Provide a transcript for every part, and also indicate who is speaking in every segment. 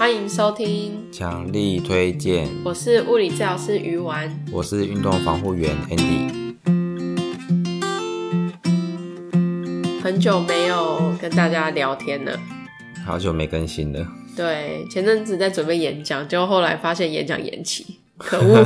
Speaker 1: 欢迎收听，
Speaker 2: 强力推荐。
Speaker 1: 我是物理治疗师鱼丸，
Speaker 2: 我是运动防护员 Andy。
Speaker 1: 很久没有跟大家聊天了，
Speaker 2: 好久没更新了。
Speaker 1: 对，前阵子在准备演讲，结果后来发现演讲延期，可恶。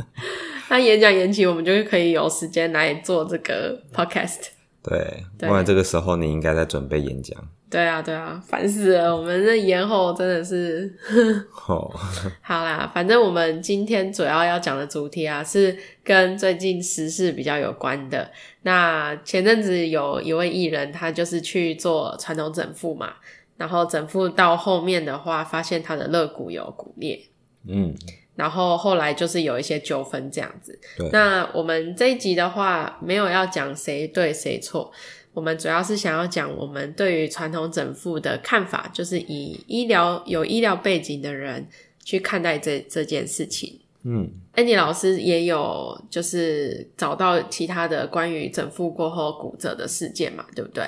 Speaker 1: 那演讲延期，我们就可以有时间来做这个 podcast。
Speaker 2: 对，不然这个时候你应该在准备演讲。
Speaker 1: 对啊，对啊，烦死了！我们这延后真的是。好，好啦，反正我们今天主要要讲的主题啊，是跟最近时事比较有关的。那前阵子有一位艺人，他就是去做传统整复嘛，然后整复到后面的话，发现他的肋骨有骨裂。嗯，然后后来就是有一些纠纷这样子。对。那我们这一集的话，没有要讲谁对谁错。我们主要是想要讲我们对于传统整复的看法，就是以医疗有医疗背景的人去看待这这件事情。嗯，Andy 老师也有就是找到其他的关于整复过后骨折的事件嘛，对不对？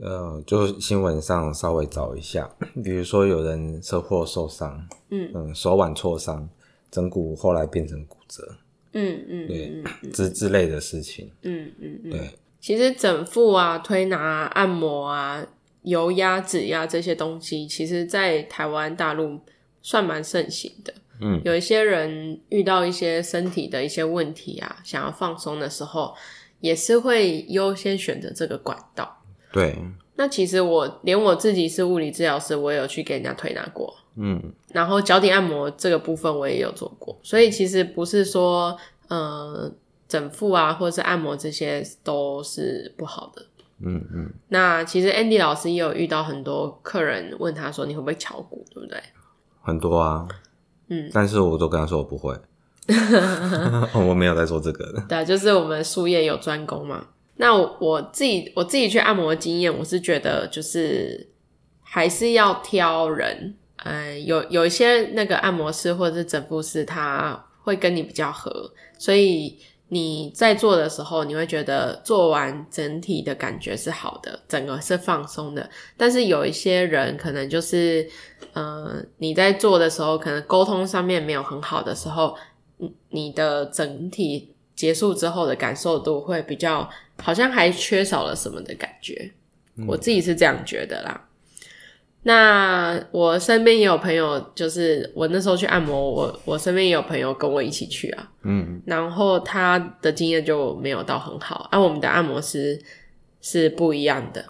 Speaker 2: 呃，就新闻上稍微找一下，比如说有人车祸受伤，嗯嗯，手腕挫伤，整骨后来变成骨折，嗯嗯，对，之之类的事情，嗯嗯嗯，对。
Speaker 1: 其实整腹啊、推拿啊、按摩啊、油压、指压这些东西，其实在台湾大陆算蛮盛行的。嗯，有一些人遇到一些身体的一些问题啊，想要放松的时候，也是会优先选择这个管道。
Speaker 2: 对。
Speaker 1: 那其实我连我自己是物理治疗师，我也有去给人家推拿过。嗯。然后脚底按摩这个部分我也有做过，所以其实不是说，呃。整腹啊，或者是按摩，这些都是不好的。嗯嗯。那其实 Andy 老师也有遇到很多客人问他说：“你会不会敲骨？”对不对？
Speaker 2: 很多啊。嗯。但是我都跟他说我不会。我没有在做这个
Speaker 1: 的。对，就是我们术业有专攻嘛。那我，我自己我自己去按摩的经验，我是觉得就是还是要挑人。嗯，有有一些那个按摩师或者是整复师，他会跟你比较合，所以。你在做的时候，你会觉得做完整体的感觉是好的，整个是放松的。但是有一些人可能就是，呃，你在做的时候，可能沟通上面没有很好的时候，你的整体结束之后的感受度会比较，好像还缺少了什么的感觉。嗯。我自己是这样觉得啦。那我身边也有朋友，就是我那时候去按摩，我我身边也有朋友跟我一起去啊，嗯，然后他的经验就没有到很好，而、啊、我们的按摩师是不一样的，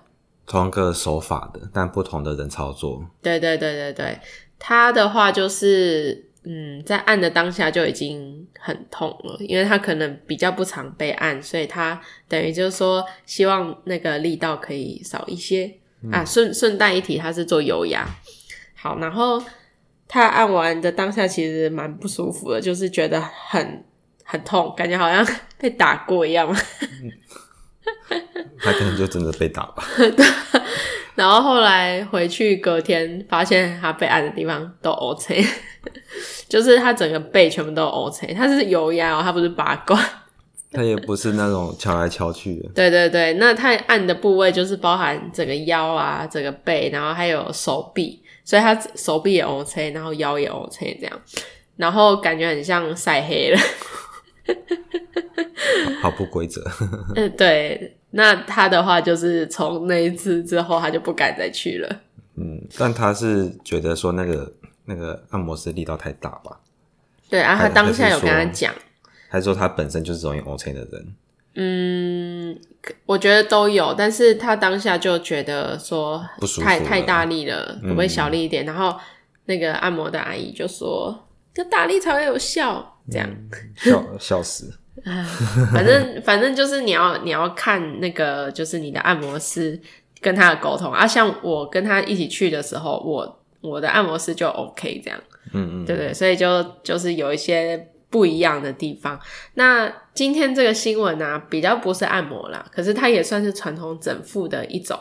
Speaker 2: 同一个手法的，但不同的人操作。
Speaker 1: 对对对对对，他的话就是，嗯，在按的当下就已经很痛了，因为他可能比较不常被按，所以他等于就是说，希望那个力道可以少一些。啊，顺顺带一提，他是做油压。好，然后他按完的当下其实蛮不舒服的，就是觉得很很痛，感觉好像被打过一样。
Speaker 2: 他可能就真的被打吧。
Speaker 1: 对。然后后来回去隔天，发现他被按的地方都 OK，就是他整个背全部都 OK。他是油压哦，他不是拔罐。
Speaker 2: 他也不是那种敲来敲去的。
Speaker 1: 对对对，那他按的部位就是包含整个腰啊，整个背，然后还有手臂，所以他手臂也 OK，然后腰也 OK 这样，然后感觉很像晒黑了，
Speaker 2: 好不规则。
Speaker 1: 嗯，对，那他的话就是从那一次之后，他就不敢再去了。
Speaker 2: 嗯，但他是觉得说那个那个按摩师力道太大吧？
Speaker 1: 对啊，他当下有跟他讲。
Speaker 2: 还是说他本身就是容易 OK 的人？
Speaker 1: 嗯，我觉得都有，但是他当下就觉得说
Speaker 2: 不舒服，
Speaker 1: 太太大力了，可不可以小力一点？嗯、然后那个按摩的阿姨就说：“要大力才会有效。”这样、嗯、
Speaker 2: 笑笑死。
Speaker 1: 反正反正就是你要你要看那个就是你的按摩师跟他的沟通啊。像我跟他一起去的时候，我我的按摩师就 OK 这样。嗯嗯，对对，所以就就是有一些。不一样的地方。那今天这个新闻呢、啊，比较不是按摩啦，可是它也算是传统整复的一种。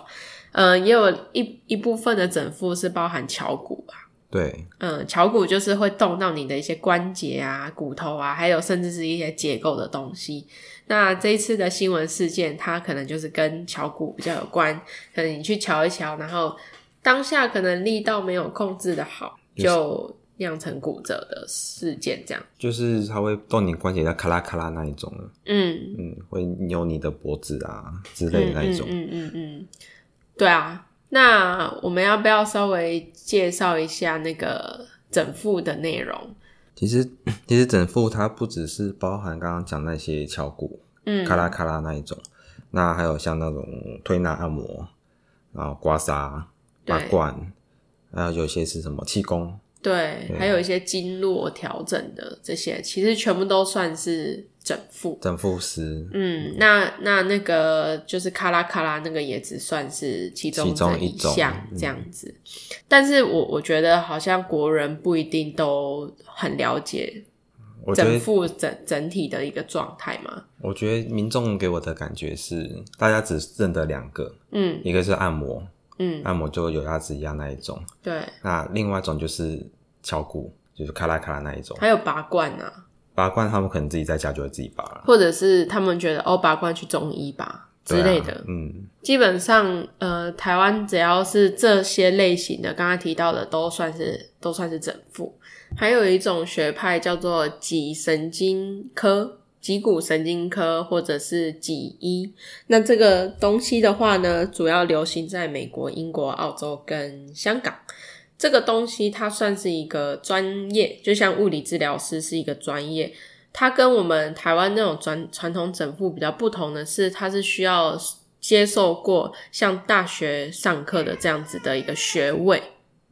Speaker 1: 嗯、呃，也有一一部分的整复是包含乔骨啊。
Speaker 2: 对，
Speaker 1: 嗯，乔骨就是会动到你的一些关节啊、骨头啊，还有甚至是一些结构的东西。那这一次的新闻事件，它可能就是跟乔骨比较有关。可能你去瞧一瞧，然后当下可能力道没有控制的好。就酿成骨折的事件，这样。
Speaker 2: 就是它会动你关节，要咔啦咔啦那一种。嗯嗯，会扭你的脖子啊之类的那一种。
Speaker 1: 嗯嗯嗯，嗯，对啊。那我们要不要稍微介绍一下那个整复的内容？
Speaker 2: 其实，其实整复它不只是包含刚刚讲那些敲骨，嗯，咔啦咔啦那一种，那还有像那种推拿按摩，然后刮痧、拔罐，还有有些是什么气功。
Speaker 1: 对，对，还有一些经络调整的这些，其实全部都算是整复。
Speaker 2: 整复师，
Speaker 1: 嗯，那那那个就是咔啦咔啦那个也只算是其中这一项这样子。嗯、但是我我觉得好像国人不一定都很了解整复整整体的一个状态嘛。
Speaker 2: 我觉得民众给我的感觉是，大家只认得两个，嗯，一个是按摩。嗯，按摩就有压指压那一种，
Speaker 1: 对。
Speaker 2: 那另外一种就是敲鼓，就是咔啦咔啦那一种。
Speaker 1: 还有拔罐啊，
Speaker 2: 拔罐他们可能自己在家就会自己拔了，
Speaker 1: 或者是他们觉得哦，拔罐去中医拔之类的。啊、嗯，基本上呃，台湾只要是这些类型的，刚刚提到的都算是都算是整复。还有一种学派叫做脊神经科。脊骨神经科或者是脊医，那这个东西的话呢，主要流行在美国、英国、澳洲跟香港。这个东西它算是一个专业，就像物理治疗师是一个专业。它跟我们台湾那种传传统整复比较不同的是，它是需要接受过像大学上课的这样子的一个学位。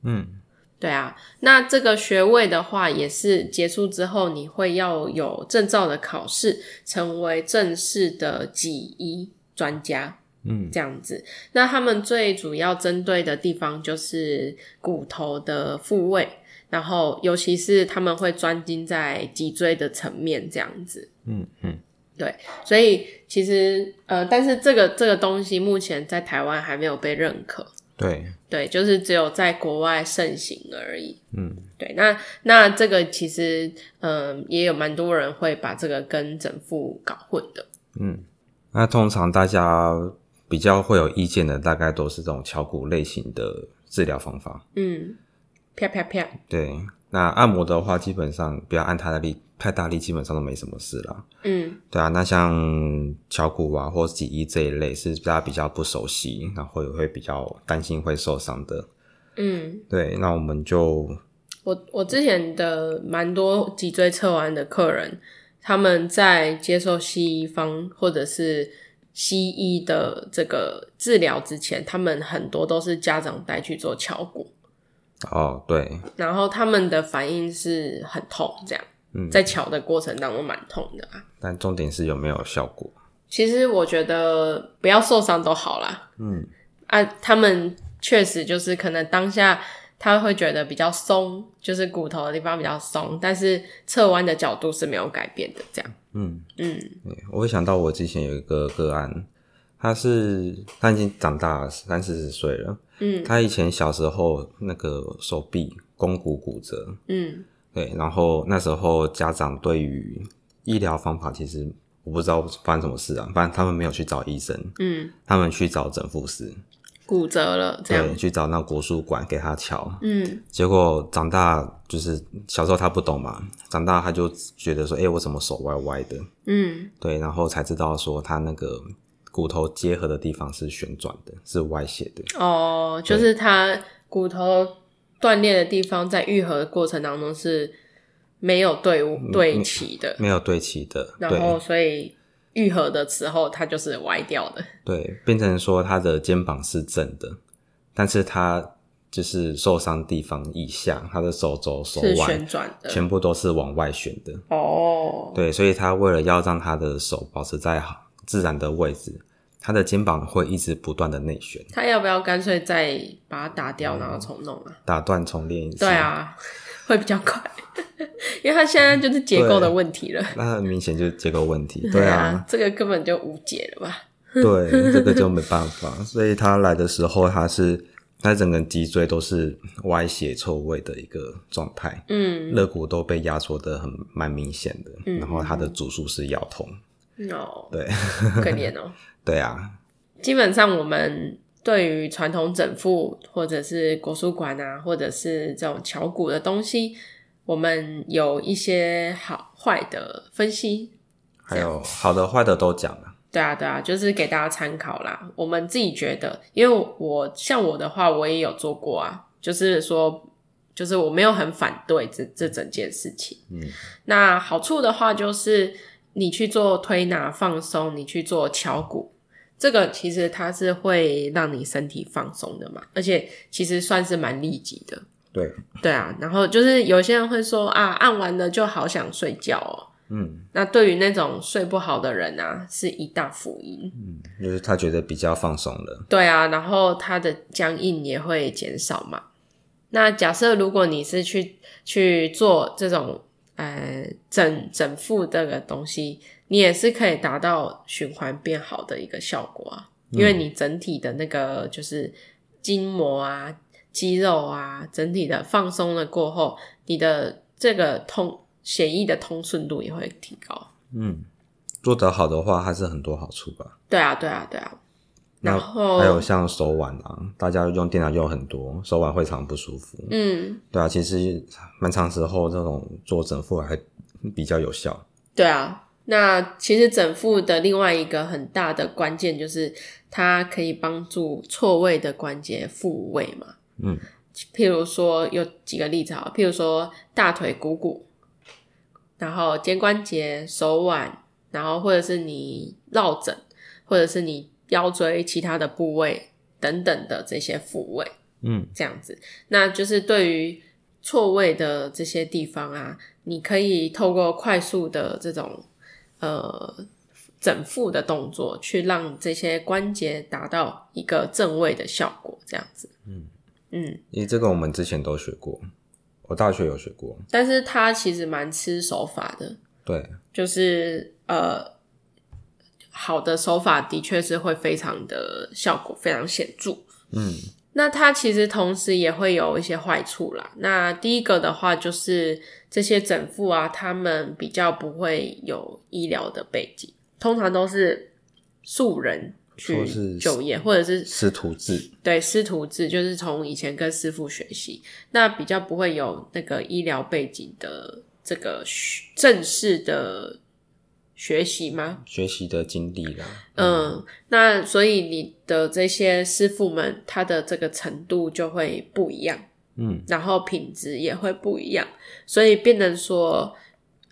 Speaker 1: 嗯。对啊，那这个学位的话，也是结束之后，你会要有证照的考试，成为正式的脊医专家。嗯，这样子。那他们最主要针对的地方就是骨头的复位，然后尤其是他们会专精在脊椎的层面，这样子。嗯嗯，对。所以其实呃，但是这个这个东西目前在台湾还没有被认可。
Speaker 2: 对
Speaker 1: 对，就是只有在国外盛行而已。嗯，对，那那这个其实，嗯、呃，也有蛮多人会把这个跟整副搞混的。
Speaker 2: 嗯，那通常大家比较会有意见的，大概都是这种敲骨类型的治疗方法。
Speaker 1: 嗯，啪啪啪。
Speaker 2: 对，那按摩的话，基本上不要按它的力。太大力基本上都没什么事了。嗯，对啊，那像敲骨啊或脊医这一类是大家比较不熟悉，然后也会比较担心会受伤的。嗯，对，那我们就
Speaker 1: 我我之前的蛮多脊椎侧弯的客人，他们在接受西医方或者是西医的这个治疗之前，他们很多都是家长带去做敲骨。
Speaker 2: 哦，对，
Speaker 1: 然后他们的反应是很痛，这样。嗯在瞧的过程当中蛮痛的啊，
Speaker 2: 但重点是有没有效果？
Speaker 1: 其实我觉得不要受伤都好啦。嗯，啊，他们确实就是可能当下他会觉得比较松，就是骨头的地方比较松，但是侧弯的角度是没有改变的。这样，嗯嗯，
Speaker 2: 我会想到我之前有一个个案，他是他已经长大三四十岁了，嗯，他以前小时候那个手臂肱骨骨折，嗯。对，然后那时候家长对于医疗方法，其实我不知道发生什么事啊，反正他们没有去找医生，嗯，他们去找整复师，
Speaker 1: 骨折了，这样，
Speaker 2: 对，去找那国术馆给他瞧，嗯，结果长大就是小时候他不懂嘛，长大他就觉得说，哎，我怎么手歪歪的，嗯，对，然后才知道说他那个骨头结合的地方是旋转的，是歪斜的，
Speaker 1: 哦，就是他骨头。断裂的地方在愈合的过程当中是没有对对齐的，
Speaker 2: 没有对齐的，
Speaker 1: 然后所以愈合的时候它就是歪掉的，
Speaker 2: 对，变成说他的肩膀是正的，但是他就是受伤地方以下，他的手肘、手腕是旋转的，全部都是往外旋的，哦，对，所以他为了要让他的手保持在好自然的位置。他的肩膀会一直不断的内旋，
Speaker 1: 他要不要干脆再把它打掉，然后重弄啊？
Speaker 2: 打断重练一次。
Speaker 1: 对啊，会比较快，因为他现在就是结构的问题了。
Speaker 2: 那很明显就是结构问题。对啊，
Speaker 1: 这个根本就无解了吧？
Speaker 2: 对，这个就没办法。所以他来的时候，他是他整个脊椎都是歪斜错位的一个状态，嗯，肋骨都被压缩的很蛮明显的，嗯，然后他的主诉是腰痛。
Speaker 1: 哦，
Speaker 2: 对，
Speaker 1: 可怜哦。
Speaker 2: 对啊，
Speaker 1: 基本上我们对于传统整复或者是国术馆啊，或者是这种乔骨的东西，我们有一些好坏的分析，
Speaker 2: 还有好的坏的都讲了。
Speaker 1: 对啊，对啊，就是给大家参考啦。我们自己觉得，因为我像我的话，我也有做过啊，就是说，就是我没有很反对这这整件事情。嗯，那好处的话，就是你去做推拿放松，你去做敲骨，这个其实它是会让你身体放松的嘛，而且其实算是蛮立即的。
Speaker 2: 对，
Speaker 1: 对啊。然后就是有些人会说啊，按完了就好想睡觉哦。嗯，那对于那种睡不好的人啊，是一大福音。
Speaker 2: 嗯，就是他觉得比较放松了。
Speaker 1: 对啊，然后他的僵硬也会减少嘛。那假设如果你是去去做这种呃整整副这个东西，你也是可以达到循环变好的一个效果啊，因为你整体的那个就是筋膜啊、肌肉啊，整体的放松了过后，你的这个通。血液的通顺度也会提高。
Speaker 2: 嗯，做得好的话，还是很多好处吧。
Speaker 1: 对啊，对啊，对啊。然后
Speaker 2: 还有像手腕啊，大家用电脑用很多，手腕会常不舒服。嗯，对啊，其实蛮长时候这种做整复还比较有效。
Speaker 1: 对啊，那其实整复的另外一个很大的关键就是它可以帮助错位的关节复位嘛。嗯，譬如说有几个例子啊，譬如说大腿股骨。然后肩关节、手腕，然后或者是你落枕，或者是你腰椎其他的部位等等的这些复位，嗯，这样子，那就是对于错位的这些地方啊，你可以透过快速的这种呃整复的动作，去让这些关节达到一个正位的效果，这样子，嗯。
Speaker 2: 嗯，因为这个我们之前都学过。我大学有学过，
Speaker 1: 但是他其实蛮吃手法的。
Speaker 2: 对，
Speaker 1: 就是呃，好的手法的确是会非常的效果非常显著。嗯，那它其实同时也会有一些坏处啦。那第一个的话就是这些整复啊，他们比较不会有医疗的背景，通常都是素人。去就业，或者是
Speaker 2: 师徒制，
Speaker 1: 对，师徒制就是从以前跟师傅学习，那比较不会有那个医疗背景的这个正式的学习吗？
Speaker 2: 学习的经历啦，
Speaker 1: 嗯，嗯，那所以你的这些师傅们，他的这个程度就会不一样，嗯，然后品质也会不一样，所以变成说，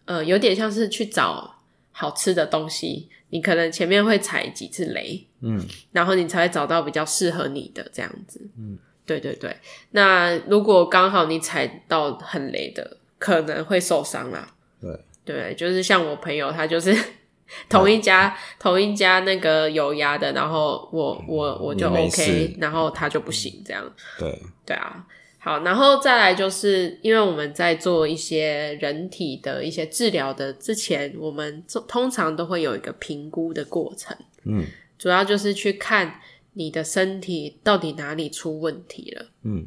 Speaker 1: 呃，有点像是去找好吃的东西。你可能前面会踩几次雷，嗯，然后你才会找到比较适合你的这样子，嗯，对对对。那如果刚好你踩到很雷的，可能会受伤啦。
Speaker 2: 对
Speaker 1: 对，就是像我朋友，他就是 同一家、嗯、同一家那个有牙的，然后我我我就 OK，然后他就不行这样。
Speaker 2: 对
Speaker 1: 对啊。好，然后再来就是，因为我们在做一些人体的一些治疗的之前，我们通常都会有一个评估的过程。嗯，主要就是去看你的身体到底哪里出问题了。嗯，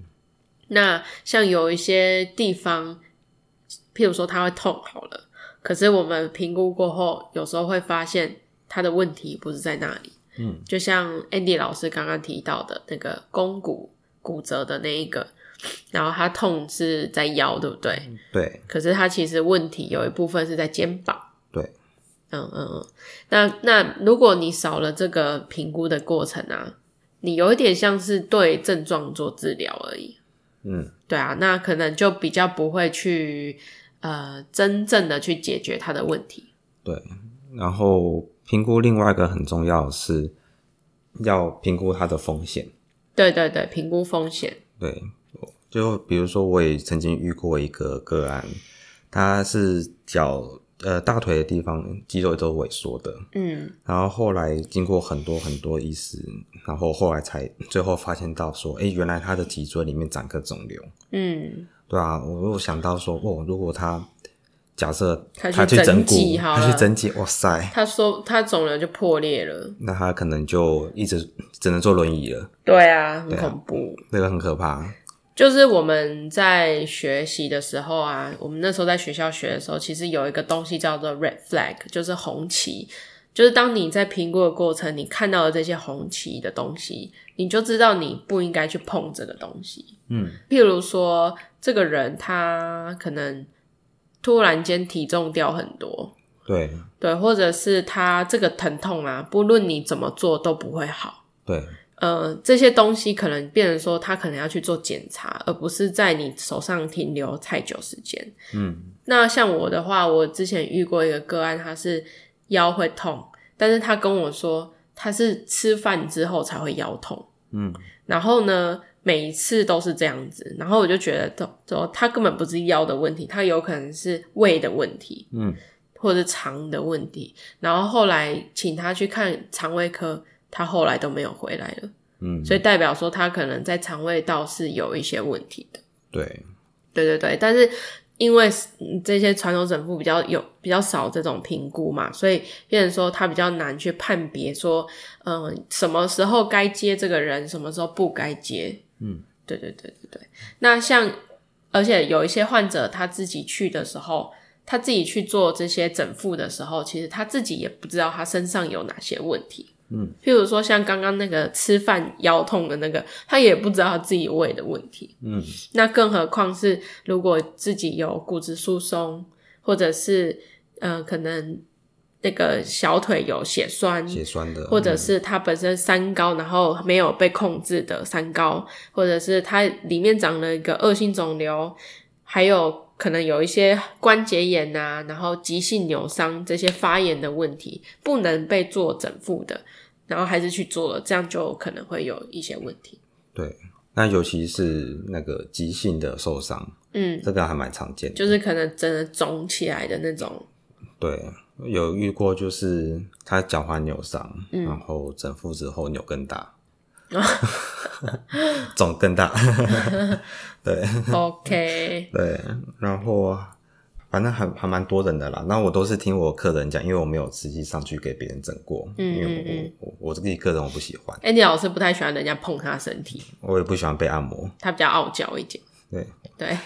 Speaker 1: 那像有一些地方，譬如说他会痛好了，可是我们评估过后，有时候会发现它的问题不是在那里。嗯，就像 Andy 老师刚刚提到的那个肱骨骨折的那一个。然后他痛是在腰，对不对？
Speaker 2: 对。
Speaker 1: 可是他其实问题有一部分是在肩膀。
Speaker 2: 对。
Speaker 1: 嗯嗯嗯。那那如果你少了这个评估的过程啊，你有一点像是对症状做治疗而已。嗯。对啊，那可能就比较不会去呃真正的去解决他的问题。
Speaker 2: 对。然后评估另外一个很重要的是要评估他的风险。
Speaker 1: 对对对，评估风险。
Speaker 2: 对。就比如说，我也曾经遇过一个个案，他是脚呃大腿的地方肌肉都萎缩的，嗯，然后后来经过很多很多医师，然后后来才最后发现到说，哎，原来他的脊椎里面长个肿瘤，嗯，对啊，我又想到说，哦，如果他假设他去整骨，他去整脊，哇塞，
Speaker 1: 他说他肿瘤就破裂了，
Speaker 2: 那他可能就一直只能坐轮椅了，
Speaker 1: 对啊，很恐怖，
Speaker 2: 那个很可怕。
Speaker 1: 就是我们在学习的时候啊，我们那时候在学校学的时候，其实有一个东西叫做 red flag，就是红旗，就是当你在评估的过程，你看到了这些红旗的东西，你就知道你不应该去碰这个东西。嗯，譬如说，这个人他可能突然间体重掉很多，
Speaker 2: 对
Speaker 1: 对，或者是他这个疼痛啊，不论你怎么做都不会好。
Speaker 2: 对。
Speaker 1: 呃，这些东西可能变成说，他可能要去做检查，而不是在你手上停留太久时间。嗯，那像我的话，我之前遇过一个个案，他是腰会痛，但是他跟我说他是吃饭之后才会腰痛。嗯，然后呢，每一次都是这样子，然后我就觉得，说他根本不是腰的问题，他有可能是胃的问题，嗯，或者是肠的问题。然后后来请他去看肠胃科。他后来都没有回来了，嗯，所以代表说他可能在肠胃道是有一些问题的。
Speaker 2: 对，
Speaker 1: 对对对，但是因为这些传统整复比较有比较少这种评估嘛，所以变成说他比较难去判别说，嗯、呃，什么时候该接这个人，什么时候不该接。嗯，对对对对对。那像而且有一些患者他自己去的时候，他自己去做这些整复的时候，其实他自己也不知道他身上有哪些问题。嗯，譬如说像刚刚那个吃饭腰痛的那个，他也不知道自己胃的问题。嗯，那更何况是如果自己有骨质疏松，或者是呃可能那个小腿有血栓，
Speaker 2: 血栓的，
Speaker 1: 或者是他本身三高，然后没有被控制的三高，或者是他里面长了一个恶性肿瘤，还有。可能有一些关节炎啊，然后急性扭伤这些发炎的问题，不能被做整复的，然后还是去做了，这样就可能会有一些问题。
Speaker 2: 对，那尤其是那个急性的受伤，嗯，这个还蛮常见的，
Speaker 1: 就是可能真的肿起来的那种。
Speaker 2: 对，有遇过，就是他脚踝扭伤，嗯，然后整复之后扭更大。肿更大，对
Speaker 1: ，OK，
Speaker 2: 对，然后反正还还蛮多人的啦。那我都是听我客人讲，因为我没有实际上去给别人整过，嗯，因为我我我自己个人我不喜欢。
Speaker 1: Andy 老师不太喜欢人家碰他身体，
Speaker 2: 我也不喜欢被按摩，
Speaker 1: 他比较傲娇一点。
Speaker 2: 对
Speaker 1: 对，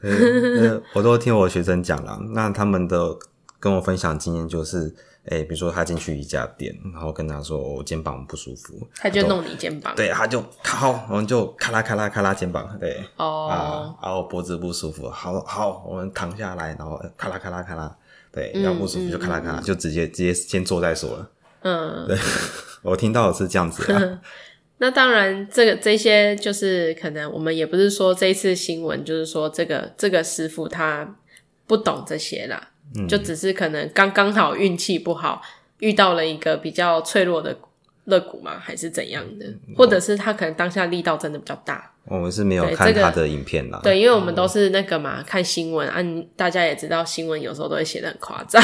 Speaker 2: 对 我都听我学生讲了，那他们的跟我分享经验就是。哎、欸，比如说他进去一家店，然后跟他说我肩膀不舒服，
Speaker 1: 他就弄你肩膀，
Speaker 2: 对，他就好，然后就咔啦咔啦咔啦肩膀，对，
Speaker 1: 哦，
Speaker 2: 啊，然后脖子不舒服，好好，我们躺下来，然后咔啦咔啦咔啦，对，腰不舒服就咔啦咔啦，就直接直接先做再说了，嗯，对，我听到的是这样子啊。
Speaker 1: 那当然，这个这些就是可能我们也不是说这一次新闻就是说这个这个师傅他不懂这些啦。就只是可能刚刚好运气不好，遇到了一个比较脆弱的肋骨嘛，还是怎样的？或者是他可能当下力道真的比较大。
Speaker 2: 我们是没有看他的影片啦。
Speaker 1: 对，因为我们都是那个嘛，看新闻啊，大家也知道新闻有时候都会写的很夸张，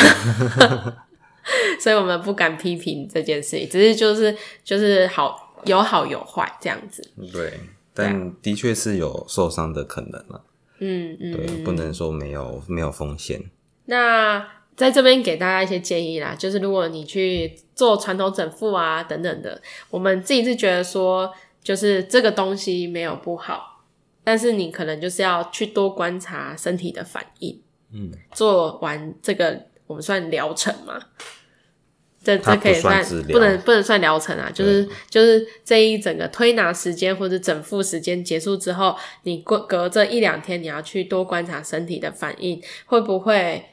Speaker 1: 所以我们不敢批评这件事情，只是就是就是好有好有坏这样子。
Speaker 2: 对，但的确是有受伤的可能了。嗯嗯，对，不能说没有没有风险。
Speaker 1: 那在这边给大家一些建议啦，就是如果你去做传统整复啊等等的，我们自己是觉得说，就是这个东西没有不好，但是你可能就是要去多观察身体的反应。嗯，做完这个我们算疗程嘛？这这可以算不能不能算疗程啊？就是就是这一整个推拿时间或者整复时间结束之后，你过隔这一两天，你要去多观察身体的反应，会不会？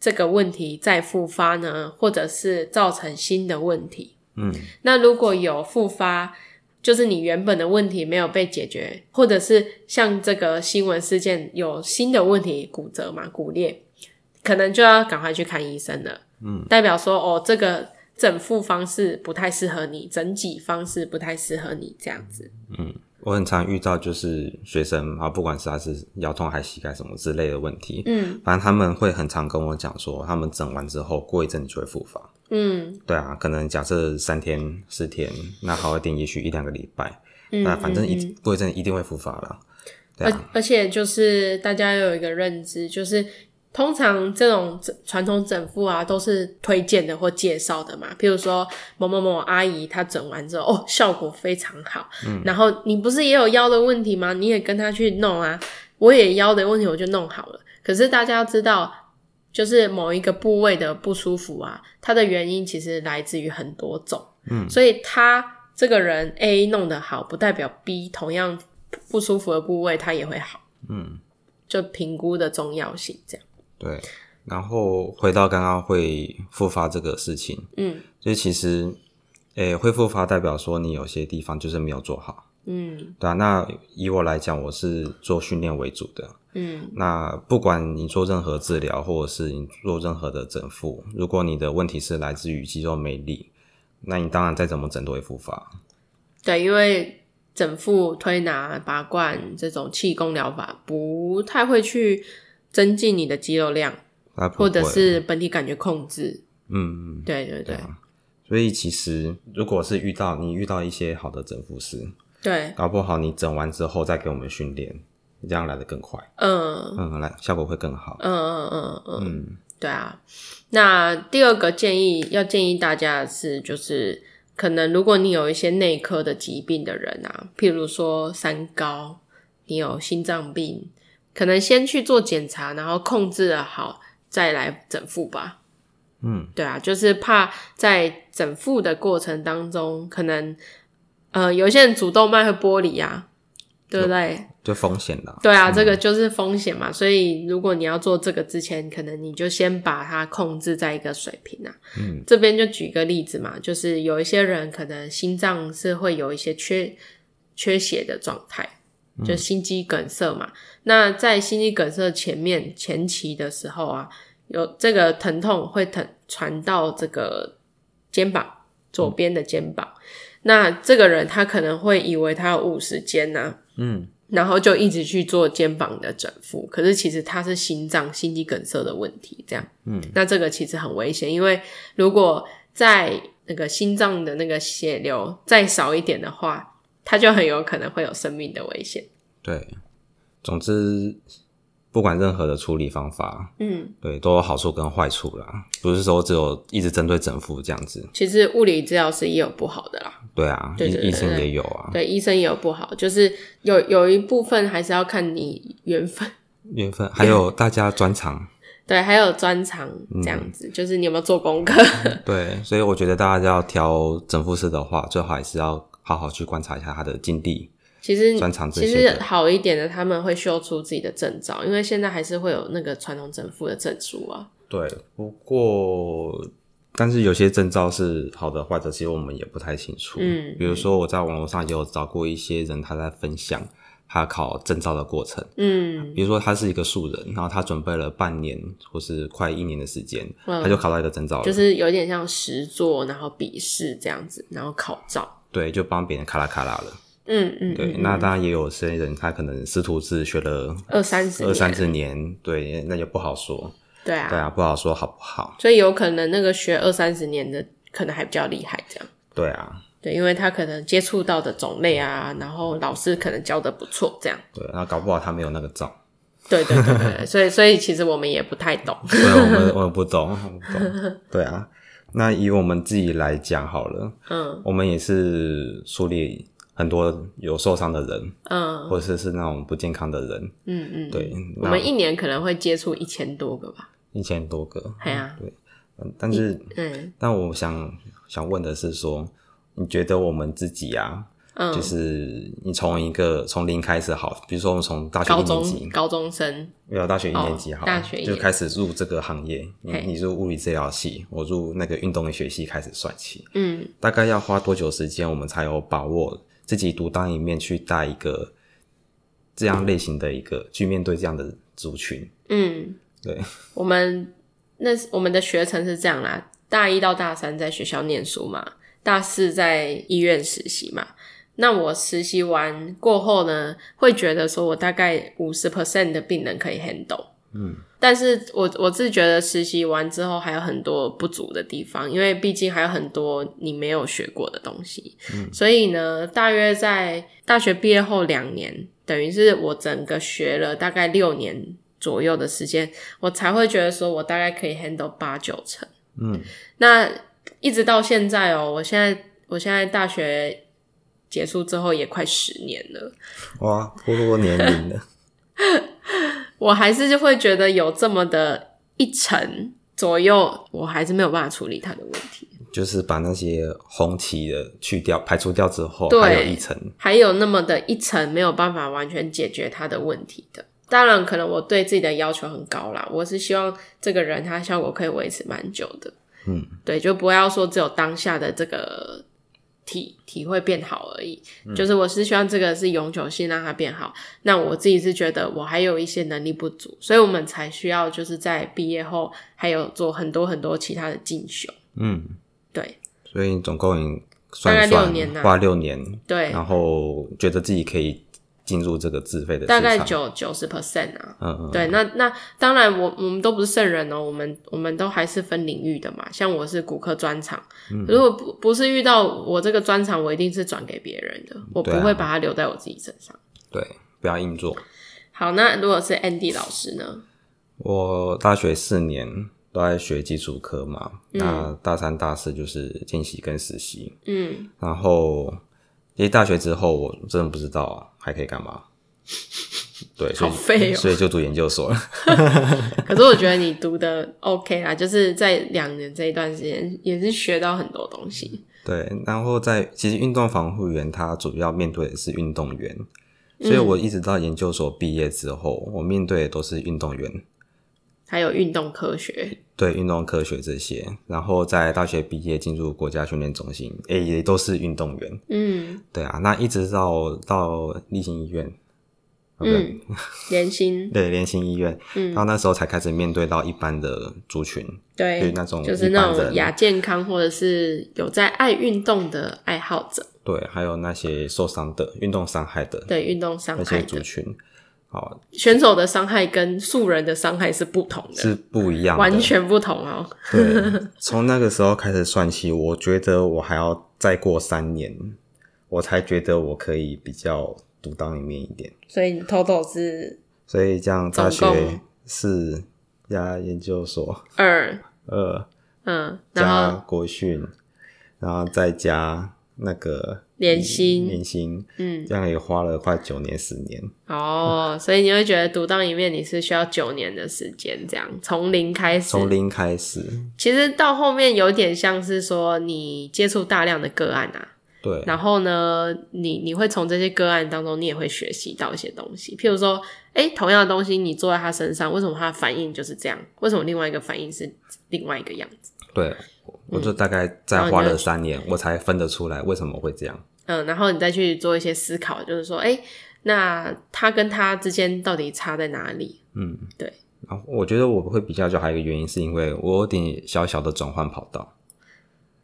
Speaker 1: 这个问题再复发呢，或者是造成新的问题。嗯，那如果有复发，就是你原本的问题没有被解决，或者是像这个新闻事件有新的问题，骨折嘛，骨裂，可能就要赶快去看医生了。嗯，代表说哦，这个整复方式不太适合你，整脊方式不太适合你，这样子。嗯。
Speaker 2: 我很常遇到就是学生啊，不管是他是腰痛还是膝盖什么之类的问题，嗯，反正他们会很常跟我讲说，他们整完之后过一阵就会复发，嗯，对啊，可能假设三天四天，那好一点也许一两个礼拜，嗯，那反正一、嗯、过一阵一定会复发了，对啊，
Speaker 1: 而而且就是大家有一个认知就是。通常这种传统整复啊，都是推荐的或介绍的嘛。譬如说某某某阿姨，她整完之后，哦，效果非常好。嗯，然后你不是也有腰的问题吗？你也跟她去弄啊。我也腰的问题，我就弄好了。可是大家要知道，就是某一个部位的不舒服啊，它的原因其实来自于很多种。
Speaker 2: 嗯，
Speaker 1: 所以他这个人 A 弄得好，不代表 B 同样不舒服的部位他也会好。
Speaker 2: 嗯，
Speaker 1: 就评估的重要性这样。
Speaker 2: 对，然后回到刚刚会复发这个事情，
Speaker 1: 嗯，
Speaker 2: 所以其实，诶、欸，会复发代表说你有些地方就是没有做好。
Speaker 1: 嗯，
Speaker 2: 对啊。那以我来讲，我是做训练为主的。
Speaker 1: 嗯，
Speaker 2: 那不管你做任何治疗，或者是你做任何的整复，如果你的问题是来自于肌肉没力，那你当然再怎么整都会复发。
Speaker 1: 对，因为整复、推拿、拔罐这种气功疗法不太会去增进你的肌肉量，或者是本体感觉控制。
Speaker 2: 嗯，
Speaker 1: 对
Speaker 2: 对对。所以其实如果是遇到你遇到一些好的整复师，
Speaker 1: 对，
Speaker 2: 搞不好你整完之后再给我们训练。这样来得更快，
Speaker 1: 嗯
Speaker 2: 嗯，来效果会更好，
Speaker 1: 嗯嗯嗯嗯嗯，对啊。那第二个建议要建议大家的是，就是可能如果你有一些内科的疾病的人啊，譬如说三高，你有心脏病，可能先去做检查，然后控制的好，再来整复吧。
Speaker 2: 嗯，
Speaker 1: 对啊，就是怕在整复的过程当中，可能呃有些人主动脉会剥离啊。对不对？
Speaker 2: 就风险了。
Speaker 1: 对啊，嗯、这个就是风险嘛。所以如果你要做这个之前，可能你就先把它控制在一个水平啊。
Speaker 2: 嗯，
Speaker 1: 这边就举个例子嘛，就是有一些人可能心脏是会有一些缺缺血的状态，就心肌梗塞嘛。嗯、那在心肌梗塞前面前期的时候啊，有这个疼痛会疼传到这个肩膀，左边的肩膀。嗯、那这个人他可能会以为他有五十肩呐。
Speaker 2: 嗯，
Speaker 1: 然后就一直去做肩膀的整复，可是其实他是心脏心肌梗塞的问题，这样，
Speaker 2: 嗯，
Speaker 1: 那这个其实很危险，因为如果在那个心脏的那个血流再少一点的话，他就很有可能会有生命的危险。
Speaker 2: 对，总之。不管任何的处理方法，
Speaker 1: 嗯，
Speaker 2: 对，都有好处跟坏处啦，不是说只有一直针对整副这样子。
Speaker 1: 其实物理治疗师也有不好的啦。
Speaker 2: 对啊，医生也有啊。
Speaker 1: 对，医生也有不好，就是有有一部分还是要看你缘分，
Speaker 2: 缘分，还有大家专长。
Speaker 1: 对，还有专长这样子，嗯、就是你有没有做功课？
Speaker 2: 对，所以我觉得大家要挑整复师的话，最好还是要好好去观察一下他的经历。
Speaker 1: 其实，其实好一点的，他们会秀出自己的证照，因为现在还是会有那个传统整复的证书啊。
Speaker 2: 对，不过，但是有些证照是好的坏的，其实我们也不太清楚。嗯，比如说我在网络上也有找过一些人，他在分享他考证照的过程。嗯，比如说他是一个素人，然后他准备了半年或是快一年的时间，嗯、他就考到一个证照了，
Speaker 1: 就是有点像实作，然后笔试这样子，然后考照。
Speaker 2: 对，就帮别人卡拉卡拉了。
Speaker 1: 嗯嗯，
Speaker 2: 对，那当然也有些人，他可能师徒制学了
Speaker 1: 二三十，
Speaker 2: 二三十年，对，那就不好说。
Speaker 1: 对啊，
Speaker 2: 对啊，不好说好不好。
Speaker 1: 所以有可能那个学二三十年的，可能还比较厉害，这样。
Speaker 2: 对啊，
Speaker 1: 对，因为他可能接触到的种类啊，然后老师可能教的不错，这样。
Speaker 2: 对，然后搞不好他没有那个照。
Speaker 1: 对对对对，所以所以其实我们也不太懂。
Speaker 2: 对，我们我们不懂，不懂。对啊，那以我们自己来讲好了，嗯，我们也是树立。很多有受伤的人，嗯，或者是是那种不健康的人，
Speaker 1: 嗯嗯，
Speaker 2: 对，
Speaker 1: 我们一年可能会接触一千多个吧，
Speaker 2: 一千多个，
Speaker 1: 对啊，
Speaker 2: 对，但是，嗯，但我想想问的是说，你觉得我们自己啊，嗯，就是你从一个从零开始好，比如说我们从大学一年级，
Speaker 1: 高中生，
Speaker 2: 没有大学一年级好，
Speaker 1: 大学
Speaker 2: 就开始入这个行业，你你入物理治疗系，我入那个运动医学系开始算起，嗯，大概要花多久时间，我们才有把握？自己独当一面去带一个这样类型的一个去面对这样的族群，嗯，对，
Speaker 1: 我们那我们的学程是这样啦，大一到大三在学校念书嘛，大四在医院实习嘛。那我实习完过后呢，会觉得说我大概五十 percent 的病人可以 handle。嗯，但是我我自己觉得实习完之后还有很多不足的地方，因为毕竟还有很多你没有学过的东西。嗯，所以呢，大约在大学毕业后两年，等于是我整个学了大概六年左右的时间，我才会觉得说我大概可以 handle 八九成。嗯，那一直到现在哦，我现在我现在大学结束之后也快十年了。
Speaker 2: 哇，步入年龄了。
Speaker 1: 我还是就会觉得有这么的一层左右，我还是没有办法处理它的问题。
Speaker 2: 就是把那些红旗的去掉、排除掉之后，
Speaker 1: 对，
Speaker 2: 还有一层，
Speaker 1: 还有那么的一层没有办法完全解决它的问题的。当然，可能我对自己的要求很高啦，我是希望这个人他效果可以维持蛮久的。嗯，对，就不要说只有当下的这个体体会变好而已。嗯，就是我是希望这个是永久性让它变好。那我自己是觉得我还有一些能力不足，所以我们才需要就是在毕业后还有做很多很多其他的进修。嗯。对，
Speaker 2: 所以总共已算算
Speaker 1: 大概六年啊，
Speaker 2: 花六年，
Speaker 1: 对，
Speaker 2: 然后觉得自己可以进入这个自费的，
Speaker 1: 大概九九十 percent 啊，嗯嗯，对，那那当然我我们都不是圣人哦，我们我们都还是分领域的嘛，像我是骨科专长，嗯，如果不不是遇到我这个专长，我一定是转给别人的，我不会把它留在我自己身上，
Speaker 2: 对，不要硬做。
Speaker 1: 好，那如果是 Andy 老师呢？
Speaker 2: 我大学四年。都在学基础科嘛，嗯、那大三、大四就是见习跟实习。嗯，然后其实大学之后，我真的不知道啊，还可以干嘛？对，所以
Speaker 1: 好废哦，
Speaker 2: 所以就读研究所了。
Speaker 1: 可是我觉得你读的 OK 啦，就是在两年这一段时间，也是学到很多东西。
Speaker 2: 对，然后在其实运动防护员他主要面对的是运动员，所以我一直到研究所毕业之后，我面对的都是运动员。
Speaker 1: 还有运动科学，
Speaker 2: 对运动科学这些，然后在大学毕业进入国家训练中心，诶、欸，也都是运动员。嗯，对啊，那一直到到立新医院，
Speaker 1: 嗯，联新，
Speaker 2: 对联新医院，嗯，然后那时候才开始面对到一般的族群，
Speaker 1: 对，
Speaker 2: 那种
Speaker 1: 就是那种亚健康或者是有在爱运动的爱好者，
Speaker 2: 对，还有那些受伤的运动伤害的，
Speaker 1: 对运动伤害的那些
Speaker 2: 族群。好，
Speaker 1: 选手的伤害跟素人的伤害是不同的，
Speaker 2: 是不一样的，
Speaker 1: 完全不同哦。
Speaker 2: 对，从那个时候开始算起，我觉得我还要再过三年，我才觉得我可以比较独当一面一点。
Speaker 1: 所以你 total 是，
Speaker 2: 所以这样大学四加研究所
Speaker 1: 二。
Speaker 2: 二，嗯，加国训，然后再加那个。
Speaker 1: 年薪，
Speaker 2: 年薪，嗯，这样也花了快九年、十年。
Speaker 1: 哦，所以你会觉得独当一面，你是需要九年的时间，这样从零开始，
Speaker 2: 从零开始。
Speaker 1: 其实到后面有点像是说，你接触大量的个案啊，
Speaker 2: 对，
Speaker 1: 然后呢，你你会从这些个案当中，你也会学习到一些东西。譬如说，哎、欸，同样的东西你做在他身上，为什么他的反应就是这样？为什么另外一个反应是另外一个样子？
Speaker 2: 对，我就大概再花了三年，我才分得出来为什么会这样。
Speaker 1: 嗯，然后你再去做一些思考，就是说，哎，那他跟他之间到底差在哪里？嗯，对。
Speaker 2: 然后我觉得我会比较，就还有一个原因，是因为我有点小小的转换跑道。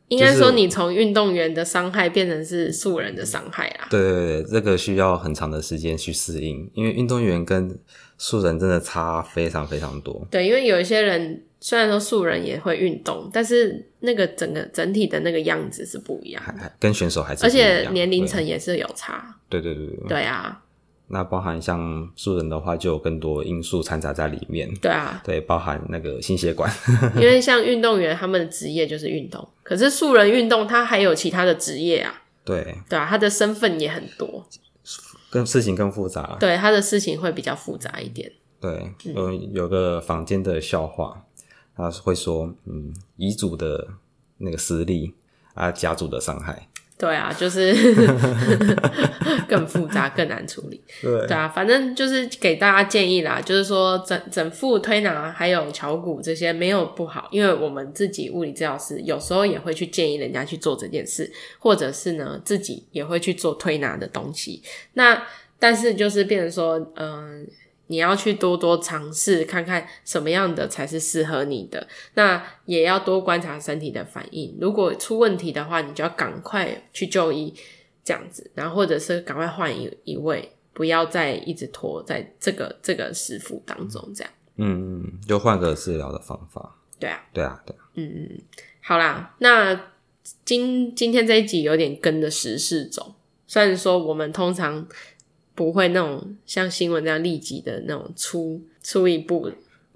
Speaker 1: 应该说，你从运动员的伤害变成是素人的伤害啦？
Speaker 2: 对对对，这个需要很长的时间去适应，因为运动员跟素人真的差非常非常多。
Speaker 1: 对，因为有一些人。虽然说素人也会运动，但是那个整个整体的那个样子是不一样的，
Speaker 2: 跟选手还是
Speaker 1: 而且年龄层也是有差。
Speaker 2: 对对对对，
Speaker 1: 对啊。
Speaker 2: 那包含像素人的话，就有更多因素掺杂在里面。
Speaker 1: 对啊，
Speaker 2: 对，包含那个心血管。
Speaker 1: 因为像运动员，他们的职业就是运动，可是素人运动他还有其他的职业啊。
Speaker 2: 对
Speaker 1: 对啊，他的身份也很多，
Speaker 2: 更事情更复杂。
Speaker 1: 对，他的事情会比较复杂一点。
Speaker 2: 对，有有个坊间的笑话。他会说：“嗯，遗嘱的那个实力啊，家族的伤害。
Speaker 1: 对啊，就是 更复杂、更难处理。
Speaker 2: 对，
Speaker 1: 对啊，反正就是给大家建议啦，就是说整整副推拿还有巧骨这些没有不好，因为我们自己物理治疗师有时候也会去建议人家去做这件事，或者是呢自己也会去做推拿的东西。那但是就是变成说，嗯。”你要去多多尝试，看看什么样的才是适合你的。那也要多观察身体的反应。如果出问题的话，你就要赶快去就医，这样子。然后或者是赶快换一一位，不要再一直拖在这个这个师傅当中，这样。
Speaker 2: 嗯嗯，就换个治疗的方法。
Speaker 1: 对啊，
Speaker 2: 对啊，对啊。
Speaker 1: 嗯嗯，好啦，那今今天这一集有点跟着时事走，虽然说我们通常。不会那种像新闻那样立即的那种出出一步，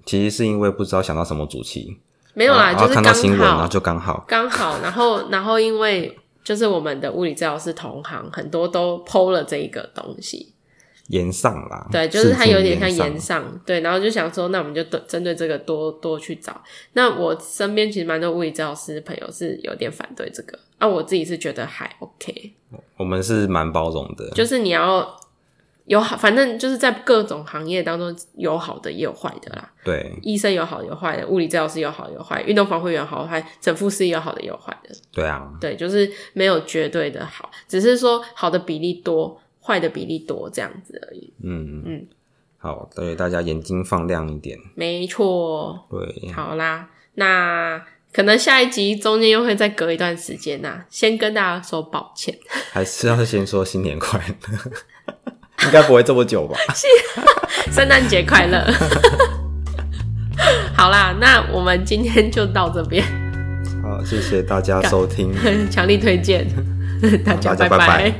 Speaker 2: 其实是因为不知道想到什么主题，
Speaker 1: 没有啦，就是刚好，看到新闻
Speaker 2: 然后就刚好
Speaker 1: 刚好，然后然后因为就是我们的物理治疗师同行很多都 PO 了这一个东西，
Speaker 2: 延上啦。
Speaker 1: 对，就是它有点像延上。对，然后就想说，那我们就针对这个多多去找。那我身边其实蛮多物理治疗师朋友是有点反对这个，啊，我自己是觉得还 OK。
Speaker 2: 我们是蛮包容的，
Speaker 1: 就是你要。有好，反正就是在各种行业当中，有好的也有坏的啦。
Speaker 2: 对，
Speaker 1: 医生有好有坏的，物理治疗师有好有坏，运动防护员有好有坏，整复师有好的也有坏的。
Speaker 2: 对啊，
Speaker 1: 对，就是没有绝对的好，只是说好的比例多，坏的比例多这样子而已。
Speaker 2: 嗯嗯，好，对大家眼睛放亮一点。
Speaker 1: 没错。
Speaker 2: 对，
Speaker 1: 好啦，那可能下一集中间又会再隔一段时间呐，先跟大家说抱歉。
Speaker 2: 还是要先说新年快乐。应该不会这么久吧？
Speaker 1: 圣诞节快乐！好啦，那我们今天就到这边。
Speaker 2: 好，谢谢大家收听，
Speaker 1: 强力推荐，大家拜拜。